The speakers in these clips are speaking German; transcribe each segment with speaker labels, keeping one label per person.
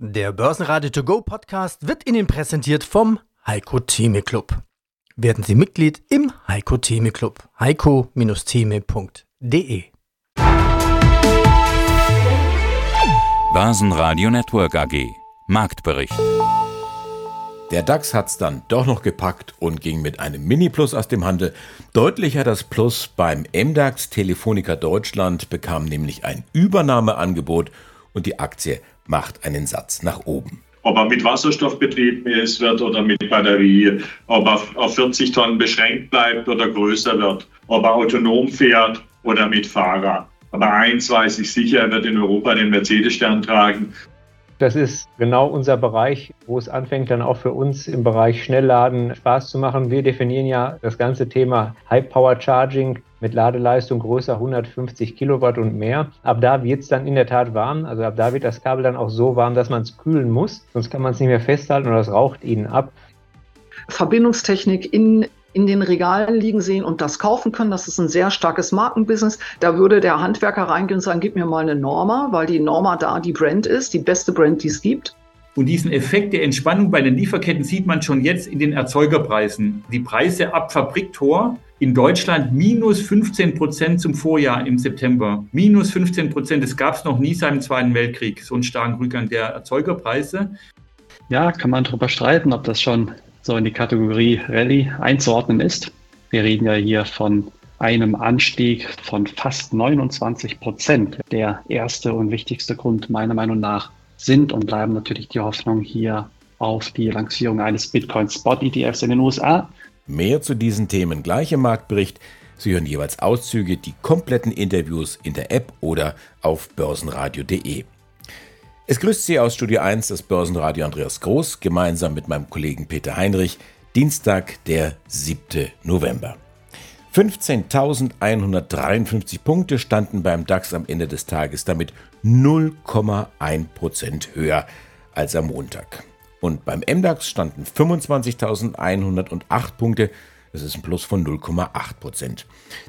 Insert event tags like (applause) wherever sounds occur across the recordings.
Speaker 1: Der Börsenradio To Go Podcast wird Ihnen präsentiert vom Heiko Theme Club. Werden Sie Mitglied im Heiko Theme Club. heiko-theme.de
Speaker 2: Börsenradio Network AG Marktbericht
Speaker 3: der DAX hat's dann doch noch gepackt und ging mit einem Mini-Plus aus dem Handel. Deutlicher das Plus beim MDAX. Telefonica Deutschland bekam nämlich ein Übernahmeangebot und die Aktie macht einen Satz nach oben.
Speaker 4: Ob er mit Wasserstoff betrieben ist, wird oder mit Batterie, ob er auf 40 Tonnen beschränkt bleibt oder größer wird, ob er autonom fährt oder mit Fahrer. Aber eins weiß ich sicher, er wird in Europa den Mercedes-Stern tragen
Speaker 5: das ist genau unser Bereich, wo es anfängt, dann auch für uns im Bereich Schnellladen Spaß zu machen. Wir definieren ja das ganze Thema High Power Charging mit Ladeleistung größer 150 Kilowatt und mehr. Ab da wird es dann in der Tat warm. Also ab da wird das Kabel dann auch so warm, dass man es kühlen muss. Sonst kann man es nicht mehr festhalten oder es raucht ihnen ab.
Speaker 6: Verbindungstechnik in in den Regalen liegen sehen und das kaufen können. Das ist ein sehr starkes Markenbusiness. Da würde der Handwerker reingehen und sagen, gib mir mal eine Norma, weil die Norma da die Brand ist, die beste Brand, die es gibt.
Speaker 7: Und diesen Effekt der Entspannung bei den Lieferketten sieht man schon jetzt in den Erzeugerpreisen. Die Preise ab Fabriktor in Deutschland minus 15 Prozent zum Vorjahr im September. Minus 15 Prozent. Das gab es noch nie seit dem Zweiten Weltkrieg, so einen starken Rückgang der Erzeugerpreise.
Speaker 8: Ja, kann man darüber streiten, ob das schon so in die Kategorie Rallye einzuordnen ist. Wir reden ja hier von einem Anstieg von fast 29 Prozent. Der erste und wichtigste Grund meiner Meinung nach sind und bleiben natürlich die Hoffnung hier auf die Lancierung eines Bitcoin Spot ETFs in den USA.
Speaker 3: Mehr zu diesen Themen gleich im Marktbericht. Sie hören jeweils Auszüge, die kompletten Interviews in der App oder auf börsenradio.de. Es grüßt Sie aus Studio 1 das Börsenradio Andreas Groß gemeinsam mit meinem Kollegen Peter Heinrich. Dienstag, der 7. November. 15.153 Punkte standen beim DAX am Ende des Tages, damit 0,1% höher als am Montag. Und beim MDAX standen 25.108 Punkte, das ist ein Plus von 0,8%.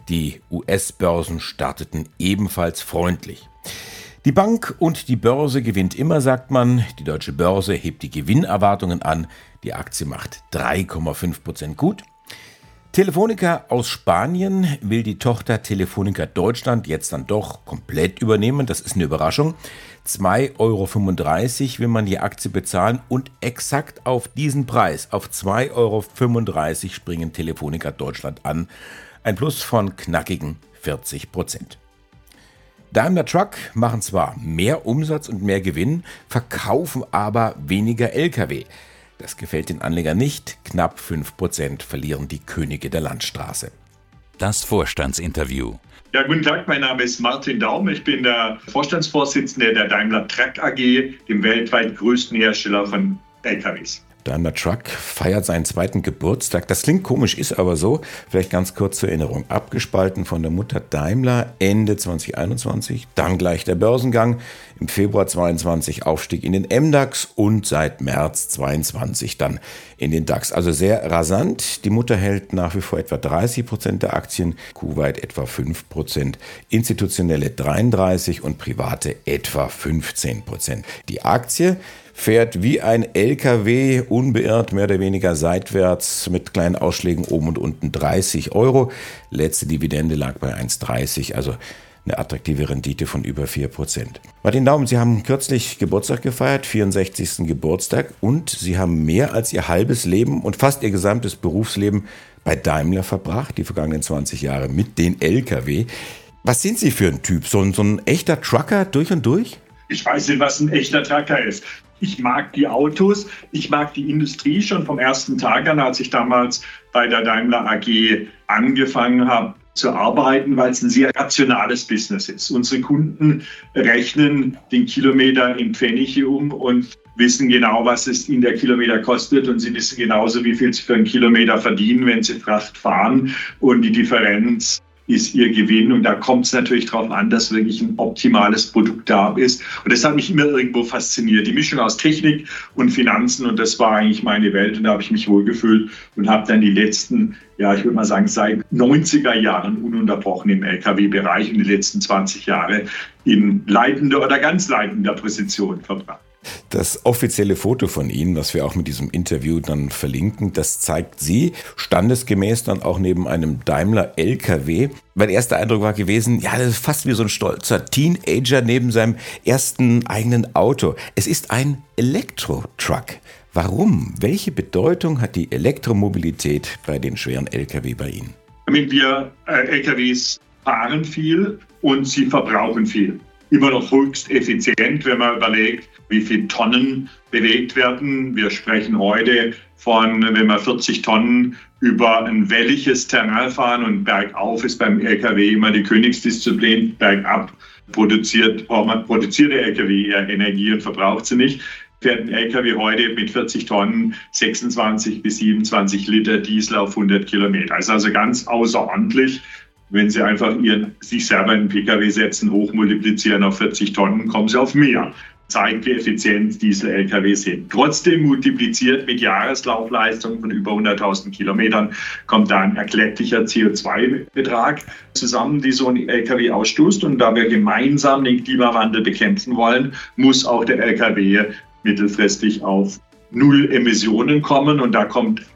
Speaker 3: Die US-Börsen starteten ebenfalls freundlich. Die Bank und die Börse gewinnt immer, sagt man. Die deutsche Börse hebt die Gewinnerwartungen an. Die Aktie macht 3,5% gut. Telefonica aus Spanien will die Tochter Telefonica Deutschland jetzt dann doch komplett übernehmen. Das ist eine Überraschung. 2,35 Euro will man die Aktie bezahlen und exakt auf diesen Preis, auf 2,35 Euro springen Telefonica Deutschland an. Ein Plus von knackigen 40 Prozent. Daimler Truck machen zwar mehr Umsatz und mehr Gewinn, verkaufen aber weniger Lkw. Das gefällt den Anlegern nicht. Knapp 5% verlieren die Könige der Landstraße.
Speaker 2: Das Vorstandsinterview.
Speaker 4: Ja, guten Tag, mein Name ist Martin Daum. Ich bin der Vorstandsvorsitzende der Daimler Truck AG, dem weltweit größten Hersteller von LKWs.
Speaker 3: Daimler Truck feiert seinen zweiten Geburtstag. Das klingt komisch, ist aber so. Vielleicht ganz kurz zur Erinnerung. Abgespalten von der Mutter Daimler Ende 2021, dann gleich der Börsengang. Im Februar 22 Aufstieg in den MDAX und seit März 22 dann in den DAX. Also sehr rasant. Die Mutter hält nach wie vor etwa 30 Prozent der Aktien, Kuwait etwa 5 Prozent, institutionelle 33 und private etwa 15 Prozent. Die Aktie fährt wie ein LKW unbeirrt mehr oder weniger seitwärts mit kleinen Ausschlägen oben und unten 30 Euro. Letzte Dividende lag bei 1,30, also eine attraktive Rendite von über 4%. Martin Daumen, Sie haben kürzlich Geburtstag gefeiert, 64. Geburtstag, und Sie haben mehr als Ihr halbes Leben und fast Ihr gesamtes Berufsleben bei Daimler verbracht, die vergangenen 20 Jahre mit den Lkw. Was sind Sie für ein Typ? So ein, so ein echter Trucker durch und durch?
Speaker 4: Ich weiß nicht, was ein echter Trucker ist. Ich mag die Autos, ich mag die Industrie schon vom ersten Tag an, als ich damals bei der Daimler AG angefangen habe zu arbeiten, weil es ein sehr rationales Business ist. Unsere Kunden rechnen den Kilometer in Pfennige um und wissen genau, was es in der Kilometer kostet und sie wissen genauso, wie viel sie für einen Kilometer verdienen, wenn sie Fracht fahren und die Differenz ist ihr Gewinn. Und da kommt es natürlich darauf an, dass wirklich ein optimales Produkt da ist. Und das hat mich immer irgendwo fasziniert. Die Mischung aus Technik und Finanzen. Und das war eigentlich meine Welt. Und da habe ich mich wohlgefühlt und habe dann die letzten, ja, ich würde mal sagen, seit 90er Jahren ununterbrochen im Lkw-Bereich und die letzten 20 Jahre in leitender oder ganz leitender Position verbracht.
Speaker 3: Das offizielle Foto von Ihnen, das wir auch mit diesem Interview dann verlinken, das zeigt Sie standesgemäß dann auch neben einem Daimler LKW. Mein erster Eindruck war gewesen, ja, das ist fast wie so ein stolzer Teenager neben seinem ersten eigenen Auto. Es ist ein Elektro-Truck. Warum? Welche Bedeutung hat die Elektromobilität bei den schweren Lkw bei Ihnen?
Speaker 4: Wir äh, LKWs fahren viel und sie verbrauchen viel. Immer noch höchst effizient, wenn man überlegt, wie viele Tonnen bewegt werden. Wir sprechen heute von, wenn wir 40 Tonnen über ein welliges Terrain fahren und bergauf ist beim LKW immer die Königsdisziplin, bergab produziert, produziert der LKW eher Energie und verbraucht sie nicht fährt ein LKW heute mit 40 Tonnen 26 bis 27 Liter Diesel auf 100 Kilometer. Ist also ganz außerordentlich. Wenn Sie einfach ihren, sich selber in einen Pkw setzen, hochmultiplizieren auf 40 Tonnen, kommen Sie auf mehr. Zeigt, wie effizient Diesel-Lkw sind. Trotzdem multipliziert mit Jahreslaufleistung von über 100.000 Kilometern kommt da ein erklecklicher CO2-Betrag zusammen, die so ein Lkw ausstoßt. Und da wir gemeinsam den Klimawandel bekämpfen wollen, muss auch der Lkw mittelfristig auf Null Emissionen kommen. Und da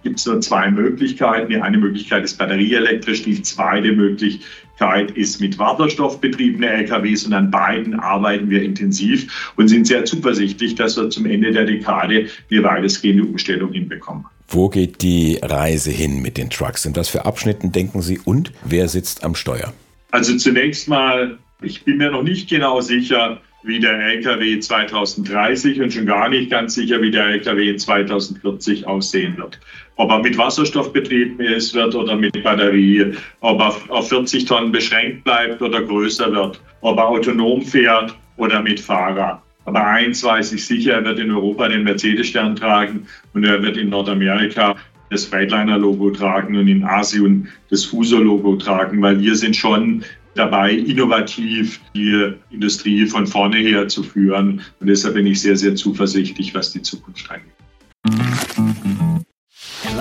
Speaker 4: gibt es nur zwei Möglichkeiten. Die eine Möglichkeit ist batterieelektrisch, die zweite Möglichkeit ist mit Wasserstoff betriebene LKWs. Und an beiden arbeiten wir intensiv und sind sehr zuversichtlich, dass wir zum Ende der Dekade eine weitestgehende Umstellung hinbekommen.
Speaker 3: Wo geht die Reise hin mit den Trucks? In was für Abschnitten denken Sie und wer sitzt am Steuer?
Speaker 4: Also zunächst mal, ich bin mir noch nicht genau sicher, wie der LKW 2030 und schon gar nicht ganz sicher, wie der LKW 2040 aussehen wird. Ob er mit Wasserstoff betrieben ist wird oder mit Batterie, ob er auf 40 Tonnen beschränkt bleibt oder größer wird, ob er autonom fährt oder mit Fahrer. Aber eins weiß ich sicher, er wird in Europa den Mercedes-Stern tragen und er wird in Nordamerika das Freightliner-Logo tragen und in Asien das Fuso-Logo tragen, weil wir sind schon dabei, innovativ die Industrie von vorne her zu führen. Und deshalb bin ich sehr, sehr zuversichtlich, was die Zukunft angeht.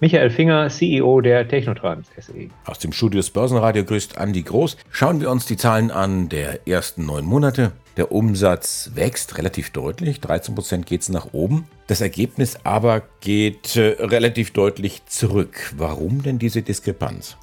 Speaker 5: Michael Finger, CEO der Technotrans SE.
Speaker 3: Aus dem Studio des Börsenradio grüßt Andi Groß. Schauen wir uns die Zahlen an der ersten neun Monate. Der Umsatz wächst relativ deutlich, 13 Prozent geht es nach oben. Das Ergebnis aber geht äh, relativ deutlich zurück. Warum denn diese Diskrepanz?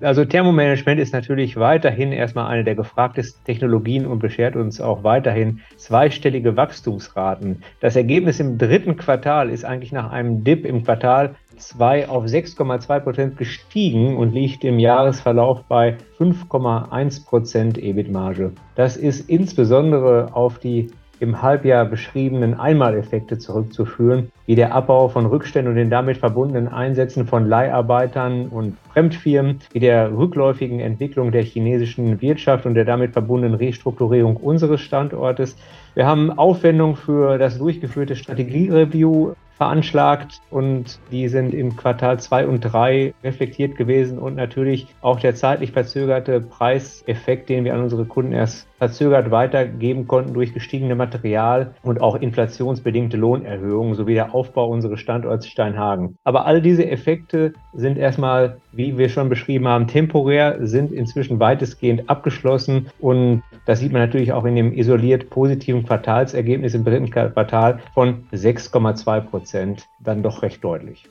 Speaker 5: Also Thermomanagement ist natürlich weiterhin erstmal eine der gefragtesten Technologien und beschert uns auch weiterhin zweistellige Wachstumsraten. Das Ergebnis im dritten Quartal ist eigentlich nach einem Dip im Quartal 2 auf 6,2 Prozent gestiegen und liegt im Jahresverlauf bei 5,1 Prozent EBIT-Marge. Das ist insbesondere auf die im Halbjahr beschriebenen Einmaleffekte zurückzuführen, wie der Abbau von Rückständen und den damit verbundenen Einsätzen von Leiharbeitern und Fremdfirmen, wie der rückläufigen Entwicklung der chinesischen Wirtschaft und der damit verbundenen Restrukturierung unseres Standortes. Wir haben Aufwendungen für das durchgeführte Strategiereview veranschlagt und die sind im Quartal 2 und 3 reflektiert gewesen und natürlich auch der zeitlich verzögerte Preiseffekt, den wir an unsere Kunden erst verzögert weitergeben konnten durch gestiegene Material- und auch inflationsbedingte Lohnerhöhungen sowie der Aufbau unseres Standorts Steinhagen. Aber all diese Effekte sind erstmal, wie wir schon beschrieben haben, temporär, sind inzwischen weitestgehend abgeschlossen und das sieht man natürlich auch in dem isoliert positiven Quartalsergebnis im dritten Quartal von 6,2 Prozent dann doch recht deutlich.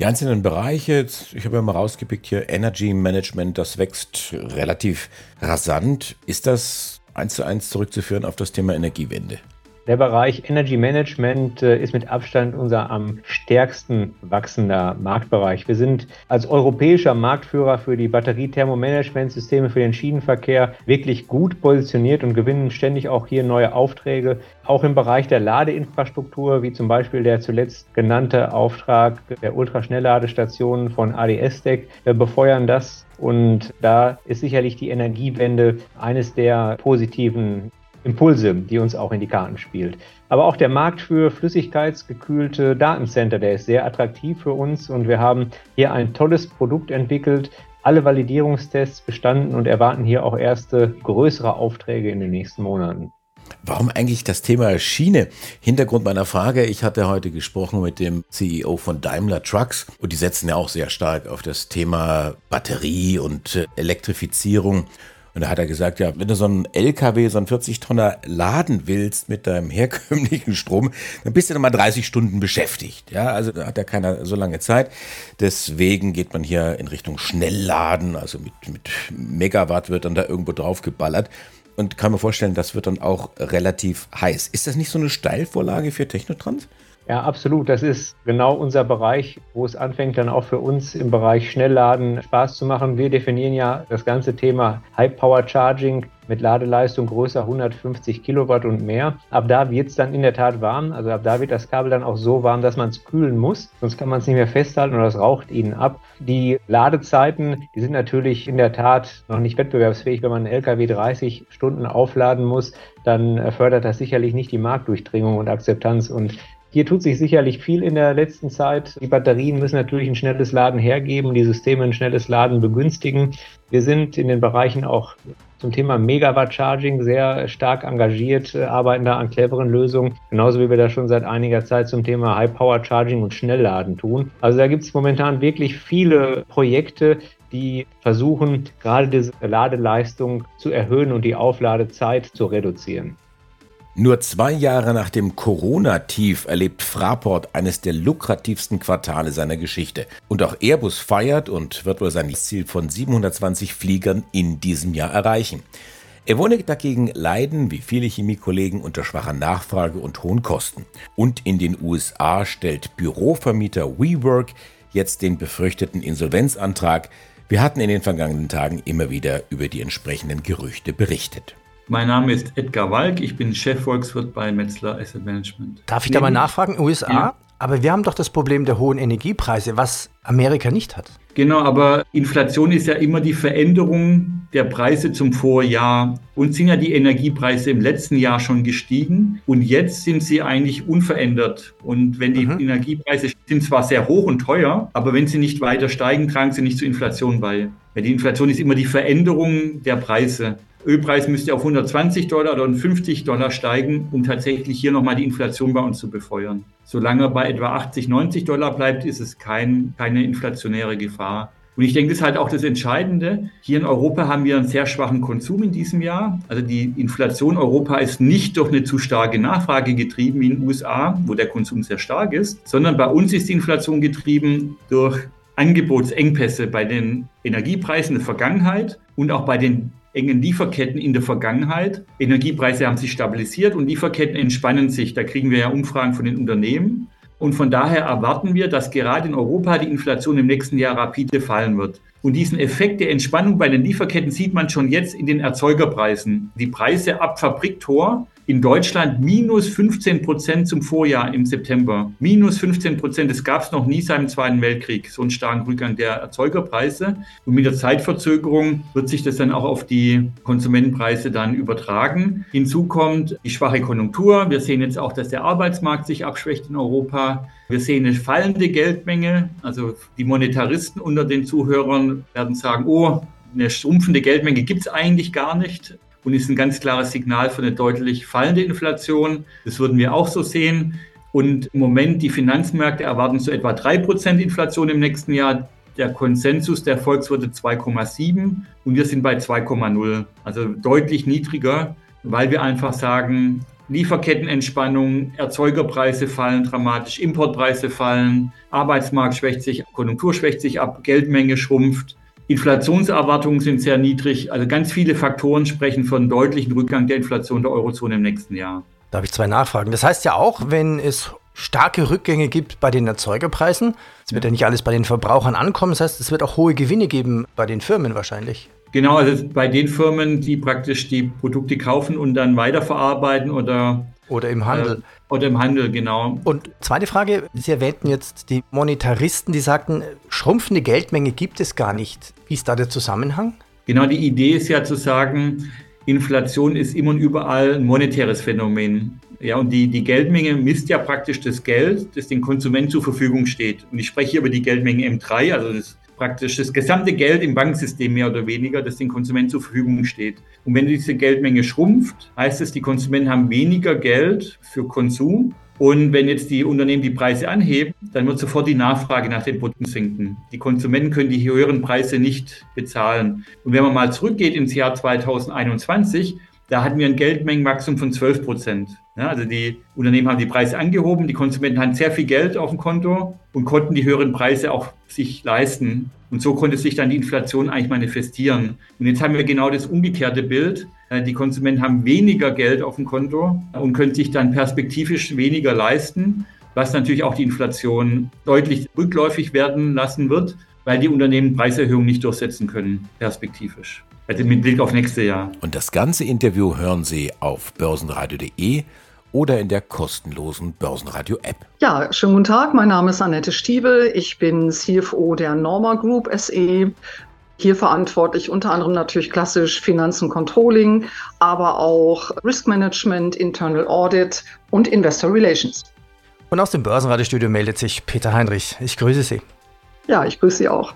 Speaker 3: Die einzelnen Bereiche, ich habe ja mal rausgepickt hier, Energy Management, das wächst relativ rasant. Ist das eins zu eins zurückzuführen auf das Thema Energiewende?
Speaker 5: Der Bereich Energy Management äh, ist mit Abstand unser am stärksten wachsender Marktbereich. Wir sind als europäischer Marktführer für die Batteriethermomanagementsysteme für den Schienenverkehr wirklich gut positioniert und gewinnen ständig auch hier neue Aufträge. Auch im Bereich der Ladeinfrastruktur, wie zum Beispiel der zuletzt genannte Auftrag der Ultraschnellladestationen von ADS-Tech, wir befeuern das und da ist sicherlich die Energiewende eines der positiven Impulse, die uns auch in die Karten spielt. Aber auch der Markt für flüssigkeitsgekühlte Datencenter, der ist sehr attraktiv für uns und wir haben hier ein tolles Produkt entwickelt, alle Validierungstests bestanden und erwarten hier auch erste größere Aufträge in den nächsten Monaten.
Speaker 3: Warum eigentlich das Thema Schiene? Hintergrund meiner Frage, ich hatte heute gesprochen mit dem CEO von Daimler Trucks und die setzen ja auch sehr stark auf das Thema Batterie und äh, Elektrifizierung. Und da hat er gesagt, ja, wenn du so einen LKW, so einen 40-Tonner laden willst mit deinem (laughs) herkömmlichen Strom, dann bist du dann mal 30 Stunden beschäftigt. Ja, also da hat ja keiner so lange Zeit. Deswegen geht man hier in Richtung Schnellladen, also mit, mit Megawatt wird dann da irgendwo drauf geballert und kann mir vorstellen, das wird dann auch relativ heiß. Ist das nicht so eine Steilvorlage für Technotrans?
Speaker 5: Ja, absolut. Das ist genau unser Bereich, wo es anfängt, dann auch für uns im Bereich Schnellladen Spaß zu machen. Wir definieren ja das ganze Thema High Power Charging mit Ladeleistung größer 150 Kilowatt und mehr. Ab da wird es dann in der Tat warm. Also ab da wird das Kabel dann auch so warm, dass man es kühlen muss. Sonst kann man es nicht mehr festhalten oder es raucht ihnen ab. Die Ladezeiten, die sind natürlich in der Tat noch nicht wettbewerbsfähig. Wenn man einen LKW 30 Stunden aufladen muss, dann fördert das sicherlich nicht die Marktdurchdringung und Akzeptanz. Und hier tut sich sicherlich viel in der letzten Zeit. Die Batterien müssen natürlich ein schnelles Laden hergeben, die Systeme ein schnelles Laden begünstigen. Wir sind in den Bereichen auch zum Thema Megawatt Charging sehr stark engagiert, äh, arbeiten da an cleveren Lösungen, genauso wie wir das schon seit einiger Zeit zum Thema High Power Charging und Schnellladen tun. Also da gibt es momentan wirklich viele Projekte, die versuchen, gerade diese Ladeleistung zu erhöhen und die Aufladezeit zu reduzieren.
Speaker 3: Nur zwei Jahre nach dem Corona-Tief erlebt Fraport eines der lukrativsten Quartale seiner Geschichte. Und auch Airbus feiert und wird wohl sein Ziel von 720 Fliegern in diesem Jahr erreichen. Er wohne dagegen leiden, wie viele Chemiekollegen, unter schwacher Nachfrage und hohen Kosten. Und in den USA stellt Bürovermieter WeWork jetzt den befürchteten Insolvenzantrag. Wir hatten in den vergangenen Tagen immer wieder über die entsprechenden Gerüchte berichtet.
Speaker 7: Mein Name ist Edgar Walk, ich bin Chefvolkswirt bei Metzler Asset Management.
Speaker 1: Darf ich da mal nachfragen? USA? Ja. Aber wir haben doch das Problem der hohen Energiepreise, was Amerika nicht hat.
Speaker 7: Genau, aber Inflation ist ja immer die Veränderung der Preise zum Vorjahr. Und sind ja die Energiepreise im letzten Jahr schon gestiegen und jetzt sind sie eigentlich unverändert. Und wenn die mhm. Energiepreise sind zwar sehr hoch und teuer, aber wenn sie nicht weiter steigen, tragen sie nicht zur Inflation bei. Weil die Inflation ist immer die Veränderung der Preise. Ölpreis müsste auf 120 Dollar oder 50 Dollar steigen, um tatsächlich hier nochmal die Inflation bei uns zu befeuern. Solange er bei etwa 80, 90 Dollar bleibt, ist es kein, keine inflationäre Gefahr. Und ich denke, das ist halt auch das Entscheidende. Hier in Europa haben wir einen sehr schwachen Konsum in diesem Jahr. Also die Inflation Europa ist nicht durch eine zu starke Nachfrage getrieben wie in den USA, wo der Konsum sehr stark ist, sondern bei uns ist die Inflation getrieben durch Angebotsengpässe bei den Energiepreisen der Vergangenheit und auch bei den engen Lieferketten in der Vergangenheit. Energiepreise haben sich stabilisiert und Lieferketten entspannen sich. Da kriegen wir ja Umfragen von den Unternehmen. Und von daher erwarten wir, dass gerade in Europa die Inflation im nächsten Jahr rapide fallen wird. Und diesen Effekt der Entspannung bei den Lieferketten sieht man schon jetzt in den Erzeugerpreisen. Die Preise ab Fabriktor in Deutschland minus 15 Prozent zum Vorjahr im September. Minus 15 Prozent, das gab es noch nie seit dem Zweiten Weltkrieg, so einen starken Rückgang der Erzeugerpreise. Und mit der Zeitverzögerung wird sich das dann auch auf die Konsumentenpreise dann übertragen. Hinzu kommt die schwache Konjunktur. Wir sehen jetzt auch, dass der Arbeitsmarkt sich abschwächt in Europa. Wir sehen eine fallende Geldmenge. Also die Monetaristen unter den Zuhörern werden sagen, oh, eine schrumpfende Geldmenge gibt es eigentlich gar nicht und ist ein ganz klares Signal für eine deutlich fallende Inflation. Das würden wir auch so sehen. Und im Moment, die Finanzmärkte erwarten so etwa 3% Inflation im nächsten Jahr. Der Konsensus der Volkswirte 2,7 und wir sind bei 2,0. Also deutlich niedriger, weil wir einfach sagen, Lieferkettenentspannung, Erzeugerpreise fallen dramatisch, Importpreise fallen, Arbeitsmarkt schwächt sich, Konjunktur schwächt sich ab, Geldmenge schrumpft. Inflationserwartungen sind sehr niedrig. Also ganz viele Faktoren sprechen von deutlichen Rückgang der Inflation der Eurozone im nächsten Jahr.
Speaker 1: Da habe ich zwei Nachfragen. Das heißt ja auch, wenn es starke Rückgänge gibt bei den Erzeugerpreisen, es wird ja nicht alles bei den Verbrauchern ankommen, das heißt, es wird auch hohe Gewinne geben bei den Firmen wahrscheinlich.
Speaker 7: Genau, also bei den Firmen, die praktisch die Produkte kaufen und dann weiterverarbeiten oder
Speaker 1: oder im Handel. Äh,
Speaker 7: oder im Handel, genau.
Speaker 1: Und zweite Frage, Sie erwähnten jetzt die Monetaristen, die sagten, schrumpfende Geldmenge gibt es gar nicht. Wie ist da der Zusammenhang?
Speaker 7: Genau, die Idee ist ja zu sagen, Inflation ist immer und überall ein monetäres Phänomen. Ja, und die, die Geldmenge misst ja praktisch das Geld, das den Konsumenten zur Verfügung steht. Und ich spreche hier über die Geldmenge M3, also das praktisch das gesamte Geld im Bankensystem mehr oder weniger, das den Konsumenten zur Verfügung steht. Und wenn diese Geldmenge schrumpft, heißt es, die Konsumenten haben weniger Geld für Konsum. Und wenn jetzt die Unternehmen die Preise anheben, dann wird sofort die Nachfrage nach den Produkten sinken. Die Konsumenten können die höheren Preise nicht bezahlen. Und wenn man mal zurückgeht ins Jahr 2021, da hatten wir ein Geldmengenwachstum von 12 Prozent. Ja, also die Unternehmen haben die Preise angehoben, die Konsumenten hatten sehr viel Geld auf dem Konto und konnten die höheren Preise auch sich leisten. Und so konnte sich dann die Inflation eigentlich manifestieren. Und jetzt haben wir genau das umgekehrte Bild. Äh, die Konsumenten haben weniger Geld auf dem Konto und können sich dann perspektivisch weniger leisten, was natürlich auch die Inflation deutlich rückläufig werden lassen wird, weil die Unternehmen Preiserhöhungen nicht durchsetzen können, perspektivisch. Also mit Blick auf nächste Jahr.
Speaker 3: Und das ganze Interview hören Sie auf börsenradio.de oder in der kostenlosen Börsenradio-App.
Speaker 6: Ja, schönen guten Tag. Mein Name ist Annette Stiebel. Ich bin CFO der Norma Group SE. Hier verantwortlich unter anderem natürlich klassisch Finanzen Controlling, aber auch Risk Management, Internal Audit und Investor Relations.
Speaker 1: Und aus dem Börsenradiostudio meldet sich Peter Heinrich. Ich grüße Sie.
Speaker 6: Ja, ich grüße Sie auch.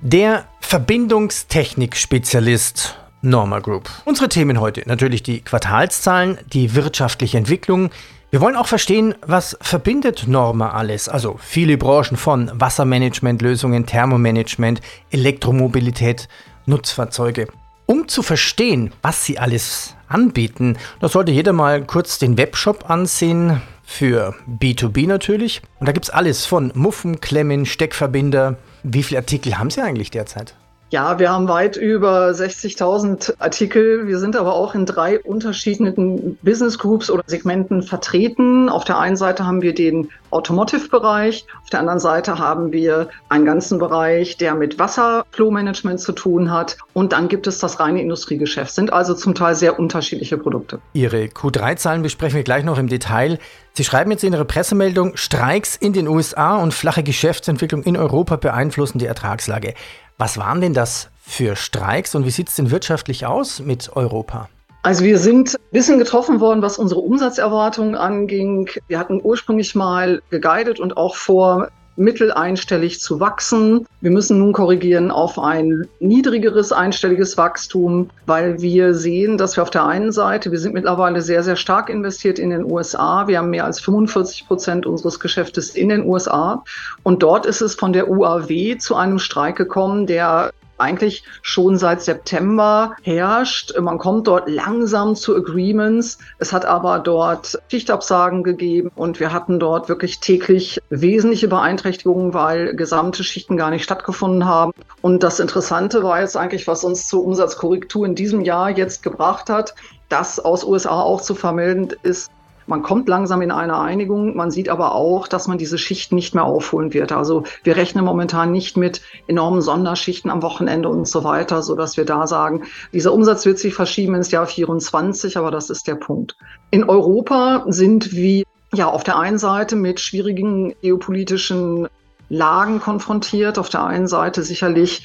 Speaker 1: Der Verbindungstechnik-Spezialist Norma Group. Unsere Themen heute natürlich die Quartalszahlen, die wirtschaftliche Entwicklung. Wir wollen auch verstehen, was verbindet Norma alles. Also viele Branchen von Wassermanagementlösungen, Thermomanagement, Elektromobilität, Nutzfahrzeuge. Um zu verstehen, was sie alles anbieten, da sollte jeder mal kurz den Webshop ansehen, für B2B natürlich. Und da gibt es alles von Muffen, Klemmen, Steckverbinder. Wie viele Artikel haben Sie eigentlich derzeit?
Speaker 6: Ja, wir haben weit über 60.000 Artikel. Wir sind aber auch in drei unterschiedlichen Business Groups oder Segmenten vertreten. Auf der einen Seite haben wir den Automotive-Bereich, auf der anderen Seite haben wir einen ganzen Bereich, der mit Wasserflow-Management zu tun hat. Und dann gibt es das reine Industriegeschäft. Sind also zum Teil sehr unterschiedliche Produkte.
Speaker 1: Ihre Q3-Zahlen besprechen wir gleich noch im Detail. Sie schreiben jetzt in Ihrer Pressemeldung, Streiks in den USA und flache Geschäftsentwicklung in Europa beeinflussen die Ertragslage. Was waren denn das für Streiks und wie sieht es denn wirtschaftlich aus mit Europa?
Speaker 6: Also wir sind ein bisschen getroffen worden, was unsere Umsatzerwartungen anging. Wir hatten ursprünglich mal geguidet und auch vor, mitteleinstellig zu wachsen. Wir müssen nun korrigieren auf ein niedrigeres einstelliges Wachstum, weil wir sehen, dass wir auf der einen Seite, wir sind mittlerweile sehr, sehr stark investiert in den USA. Wir haben mehr als 45 Prozent unseres Geschäftes in den USA. Und dort ist es von der UAW zu einem Streik gekommen, der eigentlich schon seit September herrscht. Man kommt dort langsam zu Agreements. Es hat aber dort Schichtabsagen gegeben und wir hatten dort wirklich täglich wesentliche Beeinträchtigungen, weil gesamte Schichten gar nicht stattgefunden haben. Und das Interessante war jetzt eigentlich, was uns zur Umsatzkorrektur in diesem Jahr jetzt gebracht hat, das aus USA auch zu vermelden ist, man kommt langsam in eine Einigung. Man sieht aber auch, dass man diese Schicht nicht mehr aufholen wird. Also wir rechnen momentan nicht mit enormen Sonderschichten am Wochenende und so weiter, so dass wir da sagen, dieser Umsatz wird sich verschieben ins Jahr 24, aber das ist der Punkt. In Europa sind wir ja auf der einen Seite mit schwierigen geopolitischen Lagen konfrontiert. Auf der einen Seite sicherlich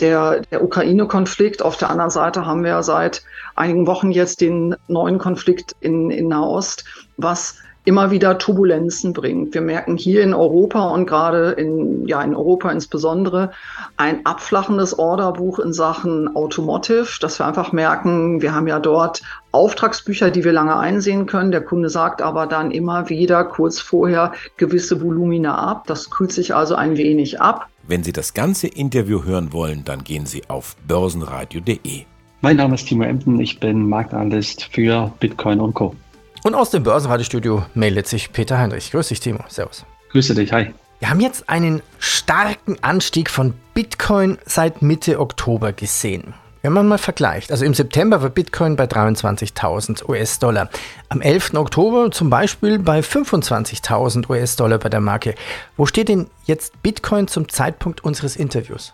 Speaker 6: der, der Ukraine-Konflikt. Auf der anderen Seite haben wir seit einigen Wochen jetzt den neuen Konflikt in, in Nahost, was immer wieder Turbulenzen bringt. Wir merken hier in Europa und gerade in, ja, in Europa insbesondere ein abflachendes Orderbuch in Sachen Automotive, dass wir einfach merken, wir haben ja dort Auftragsbücher, die wir lange einsehen können. Der Kunde sagt aber dann immer wieder kurz vorher gewisse Volumina ab. Das kühlt sich also ein wenig ab.
Speaker 3: Wenn Sie das ganze Interview hören wollen, dann gehen Sie auf börsenradio.de.
Speaker 8: Mein Name ist Timo Emden, ich bin Marktanalyst für Bitcoin und Co.
Speaker 1: Und aus dem Börsenradiostudio meldet sich Peter Heinrich. Grüß dich, Timo. Servus.
Speaker 8: Grüße dich, hi.
Speaker 1: Wir haben jetzt einen starken Anstieg von Bitcoin seit Mitte Oktober gesehen. Wenn man mal vergleicht, also im September war Bitcoin bei 23.000 US-Dollar, am 11. Oktober zum Beispiel bei 25.000 US-Dollar bei der Marke. Wo steht denn jetzt Bitcoin zum Zeitpunkt unseres Interviews?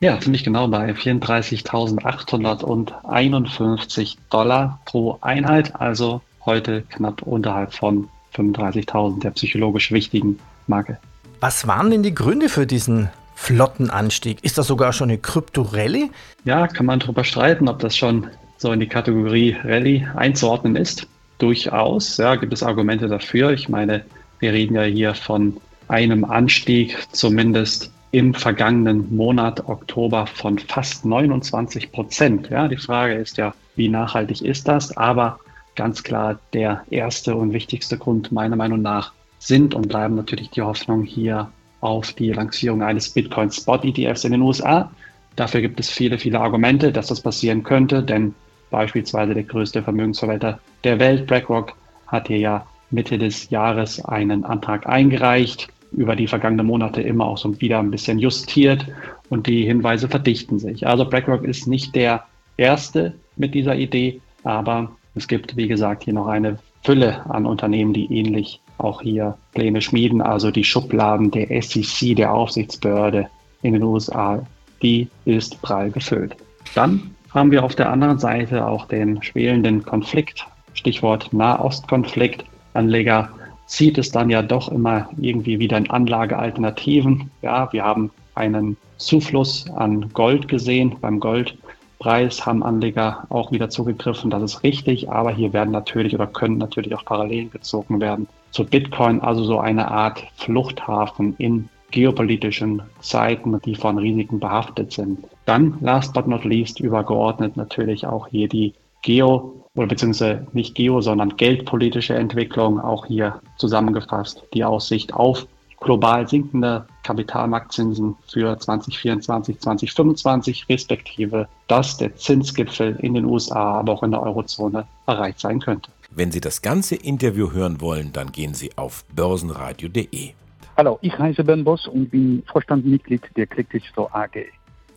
Speaker 8: Ja, ziemlich genau bei 34.851 Dollar pro Einheit, also heute knapp unterhalb von 35.000 der psychologisch wichtigen Marke.
Speaker 1: Was waren denn die Gründe für diesen flotten Anstieg? Ist das sogar schon eine Krypto-Rallye?
Speaker 8: Ja, kann man darüber streiten, ob das schon so in die Kategorie Rallye einzuordnen ist. durchaus. Ja, gibt es Argumente dafür. Ich meine, wir reden ja hier von einem Anstieg, zumindest im vergangenen Monat Oktober, von fast 29 Prozent. Ja, die Frage ist ja, wie nachhaltig ist das? Aber ganz klar, der erste und wichtigste Grund meiner Meinung nach sind und bleiben natürlich die Hoffnung hier auf die Lancierung eines Bitcoin Spot ETFs in den USA. Dafür gibt es viele, viele Argumente, dass das passieren könnte, denn beispielsweise der größte Vermögensverwalter der Welt, BlackRock, hat hier ja Mitte des Jahres einen Antrag eingereicht, über die vergangenen Monate immer auch so wieder ein bisschen justiert und die Hinweise verdichten sich. Also BlackRock ist nicht der Erste mit dieser Idee, aber es gibt, wie gesagt, hier noch eine Fülle an Unternehmen, die ähnlich auch hier Pläne schmieden. Also die Schubladen der SEC, der Aufsichtsbehörde in den USA, die ist prall gefüllt. Dann haben wir auf der anderen Seite auch den schwelenden Konflikt, Stichwort Nahostkonflikt. Anleger zieht es dann ja doch immer irgendwie wieder in Anlagealternativen. Ja, wir haben einen Zufluss an Gold gesehen. Beim Goldpreis haben Anleger auch wieder zugegriffen. Das ist richtig, aber hier werden natürlich oder können natürlich auch Parallelen gezogen werden zu Bitcoin, also so eine Art Fluchthafen in geopolitischen Zeiten, die von Risiken behaftet sind. Dann, last but not least, übergeordnet natürlich auch hier die Geo- oder beziehungsweise nicht Geo, sondern geldpolitische Entwicklung, auch hier zusammengefasst, die Aussicht auf global sinkende Kapitalmarktzinsen für 2024, 2025, respektive, dass der Zinsgipfel in den USA, aber auch in der Eurozone erreicht sein könnte.
Speaker 3: Wenn Sie das ganze Interview hören wollen, dann gehen Sie auf börsenradio.de.
Speaker 9: Hallo, ich heiße Ben Boss und bin Vorstandsmitglied der Click Digital AG.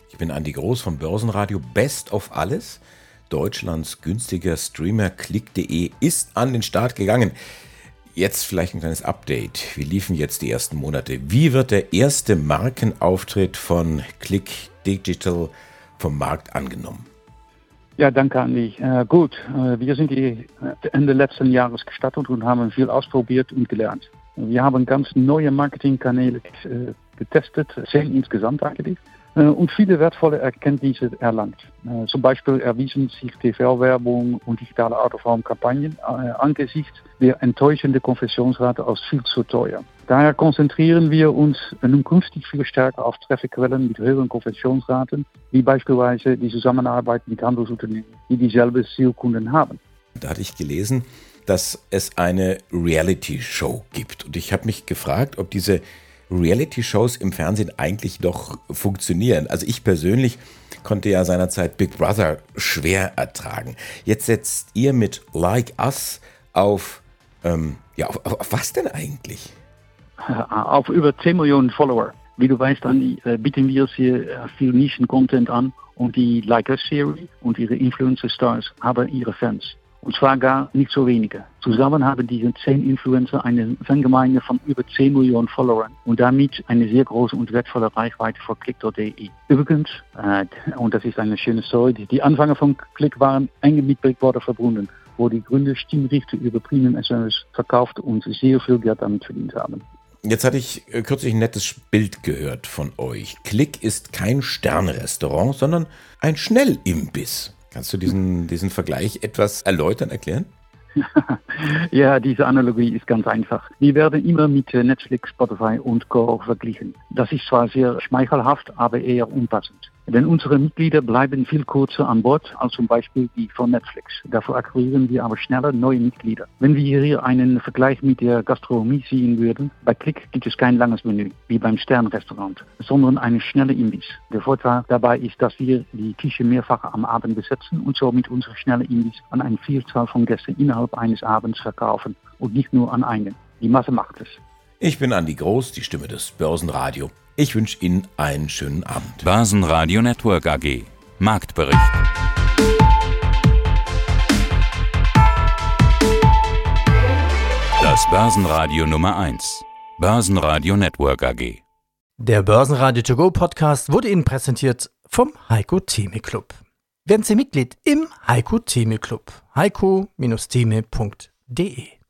Speaker 3: Ich bin Andi Groß vom Börsenradio Best of Alles. Deutschlands günstiger Streamer Click.de ist an den Start gegangen. Jetzt vielleicht ein kleines Update. Wie liefen jetzt die ersten Monate? Wie wird der erste Markenauftritt von Click Digital vom Markt angenommen?
Speaker 9: Ja, danke Andi. Äh, gut, äh, wir sind die, äh, Ende letzten Jahres gestartet und haben viel ausprobiert und gelernt. Wir haben ganz neue Marketingkanäle äh, getestet, zehn insgesamt eigentlich. Äh, und viele wertvolle Erkenntnisse erlangt. Äh, zum Beispiel erwiesen sich TV-Werbung und digitale Autoform-Kampagnen äh, angesichts der enttäuschenden Konversionsrate als viel zu teuer. Daher konzentrieren wir uns nun künftig viel stärker auf Trafficquellen mit höheren Konversionsraten, wie beispielsweise die Zusammenarbeit mit Handelsunternehmen, die dieselbe Zielkunden haben.
Speaker 3: Da hatte ich gelesen, dass es eine Reality-Show gibt. Und ich habe mich gefragt, ob diese Reality-Shows im Fernsehen eigentlich doch funktionieren. Also ich persönlich konnte ja seinerzeit Big Brother schwer ertragen. Jetzt setzt ihr mit Like Us auf, ähm, ja, auf, auf, was denn eigentlich? (laughs)
Speaker 9: Auf über 10 Millionen Follower. Wie du weißt, dann äh, bieten wir hier äh, viel Nischen-Content an und die Like Us-Serie und ihre Influencer-Stars haben ihre Fans. Und zwar gar nicht so wenige. Zusammen haben diese zehn Influencer eine Fangemeinde von über 10 Millionen Followern und damit eine sehr große und wertvolle Reichweite für Click.de. Übrigens, äh, und das ist eine schöne Story, die Anfänge von Click waren eng mit Brickwater verbunden, wo die Gründer Stimmrechte über Premium SMS verkauft und sehr viel Geld damit verdient haben.
Speaker 3: Jetzt hatte ich äh, kürzlich ein nettes Bild gehört von euch. Click ist kein Sternrestaurant, sondern ein Schnellimbiss. Kannst du diesen, diesen Vergleich etwas erläutern, erklären? (laughs)
Speaker 9: ja, diese Analogie ist ganz einfach. Wir werden immer mit Netflix, Spotify und Co. verglichen. Das ist zwar sehr schmeichelhaft, aber eher unpassend. Denn unsere Mitglieder bleiben viel kürzer an Bord als zum Beispiel die von Netflix. Dafür akquirieren wir aber schneller neue Mitglieder. Wenn wir hier einen Vergleich mit der Gastronomie sehen würden, bei Click gibt es kein langes Menü, wie beim Sternrestaurant, sondern eine schnelle Imbiss. Der Vorteil dabei ist, dass wir die Tische mehrfach am Abend besetzen und somit unsere schnelle Imbiss an eine Vielzahl von Gästen innerhalb eines Abends verkaufen und nicht nur an einen. Die Masse macht es.
Speaker 3: Ich bin Andi Groß, die Stimme des Börsenradio. Ich wünsche Ihnen einen schönen Abend.
Speaker 2: Börsenradio Network AG. Marktbericht. Das Börsenradio Nummer 1. Börsenradio Network AG.
Speaker 1: Der Börsenradio To Go Podcast wurde Ihnen präsentiert vom Heiko Theme Club. Werden Sie Mitglied im Heiko Theme Club. heiko-theme.de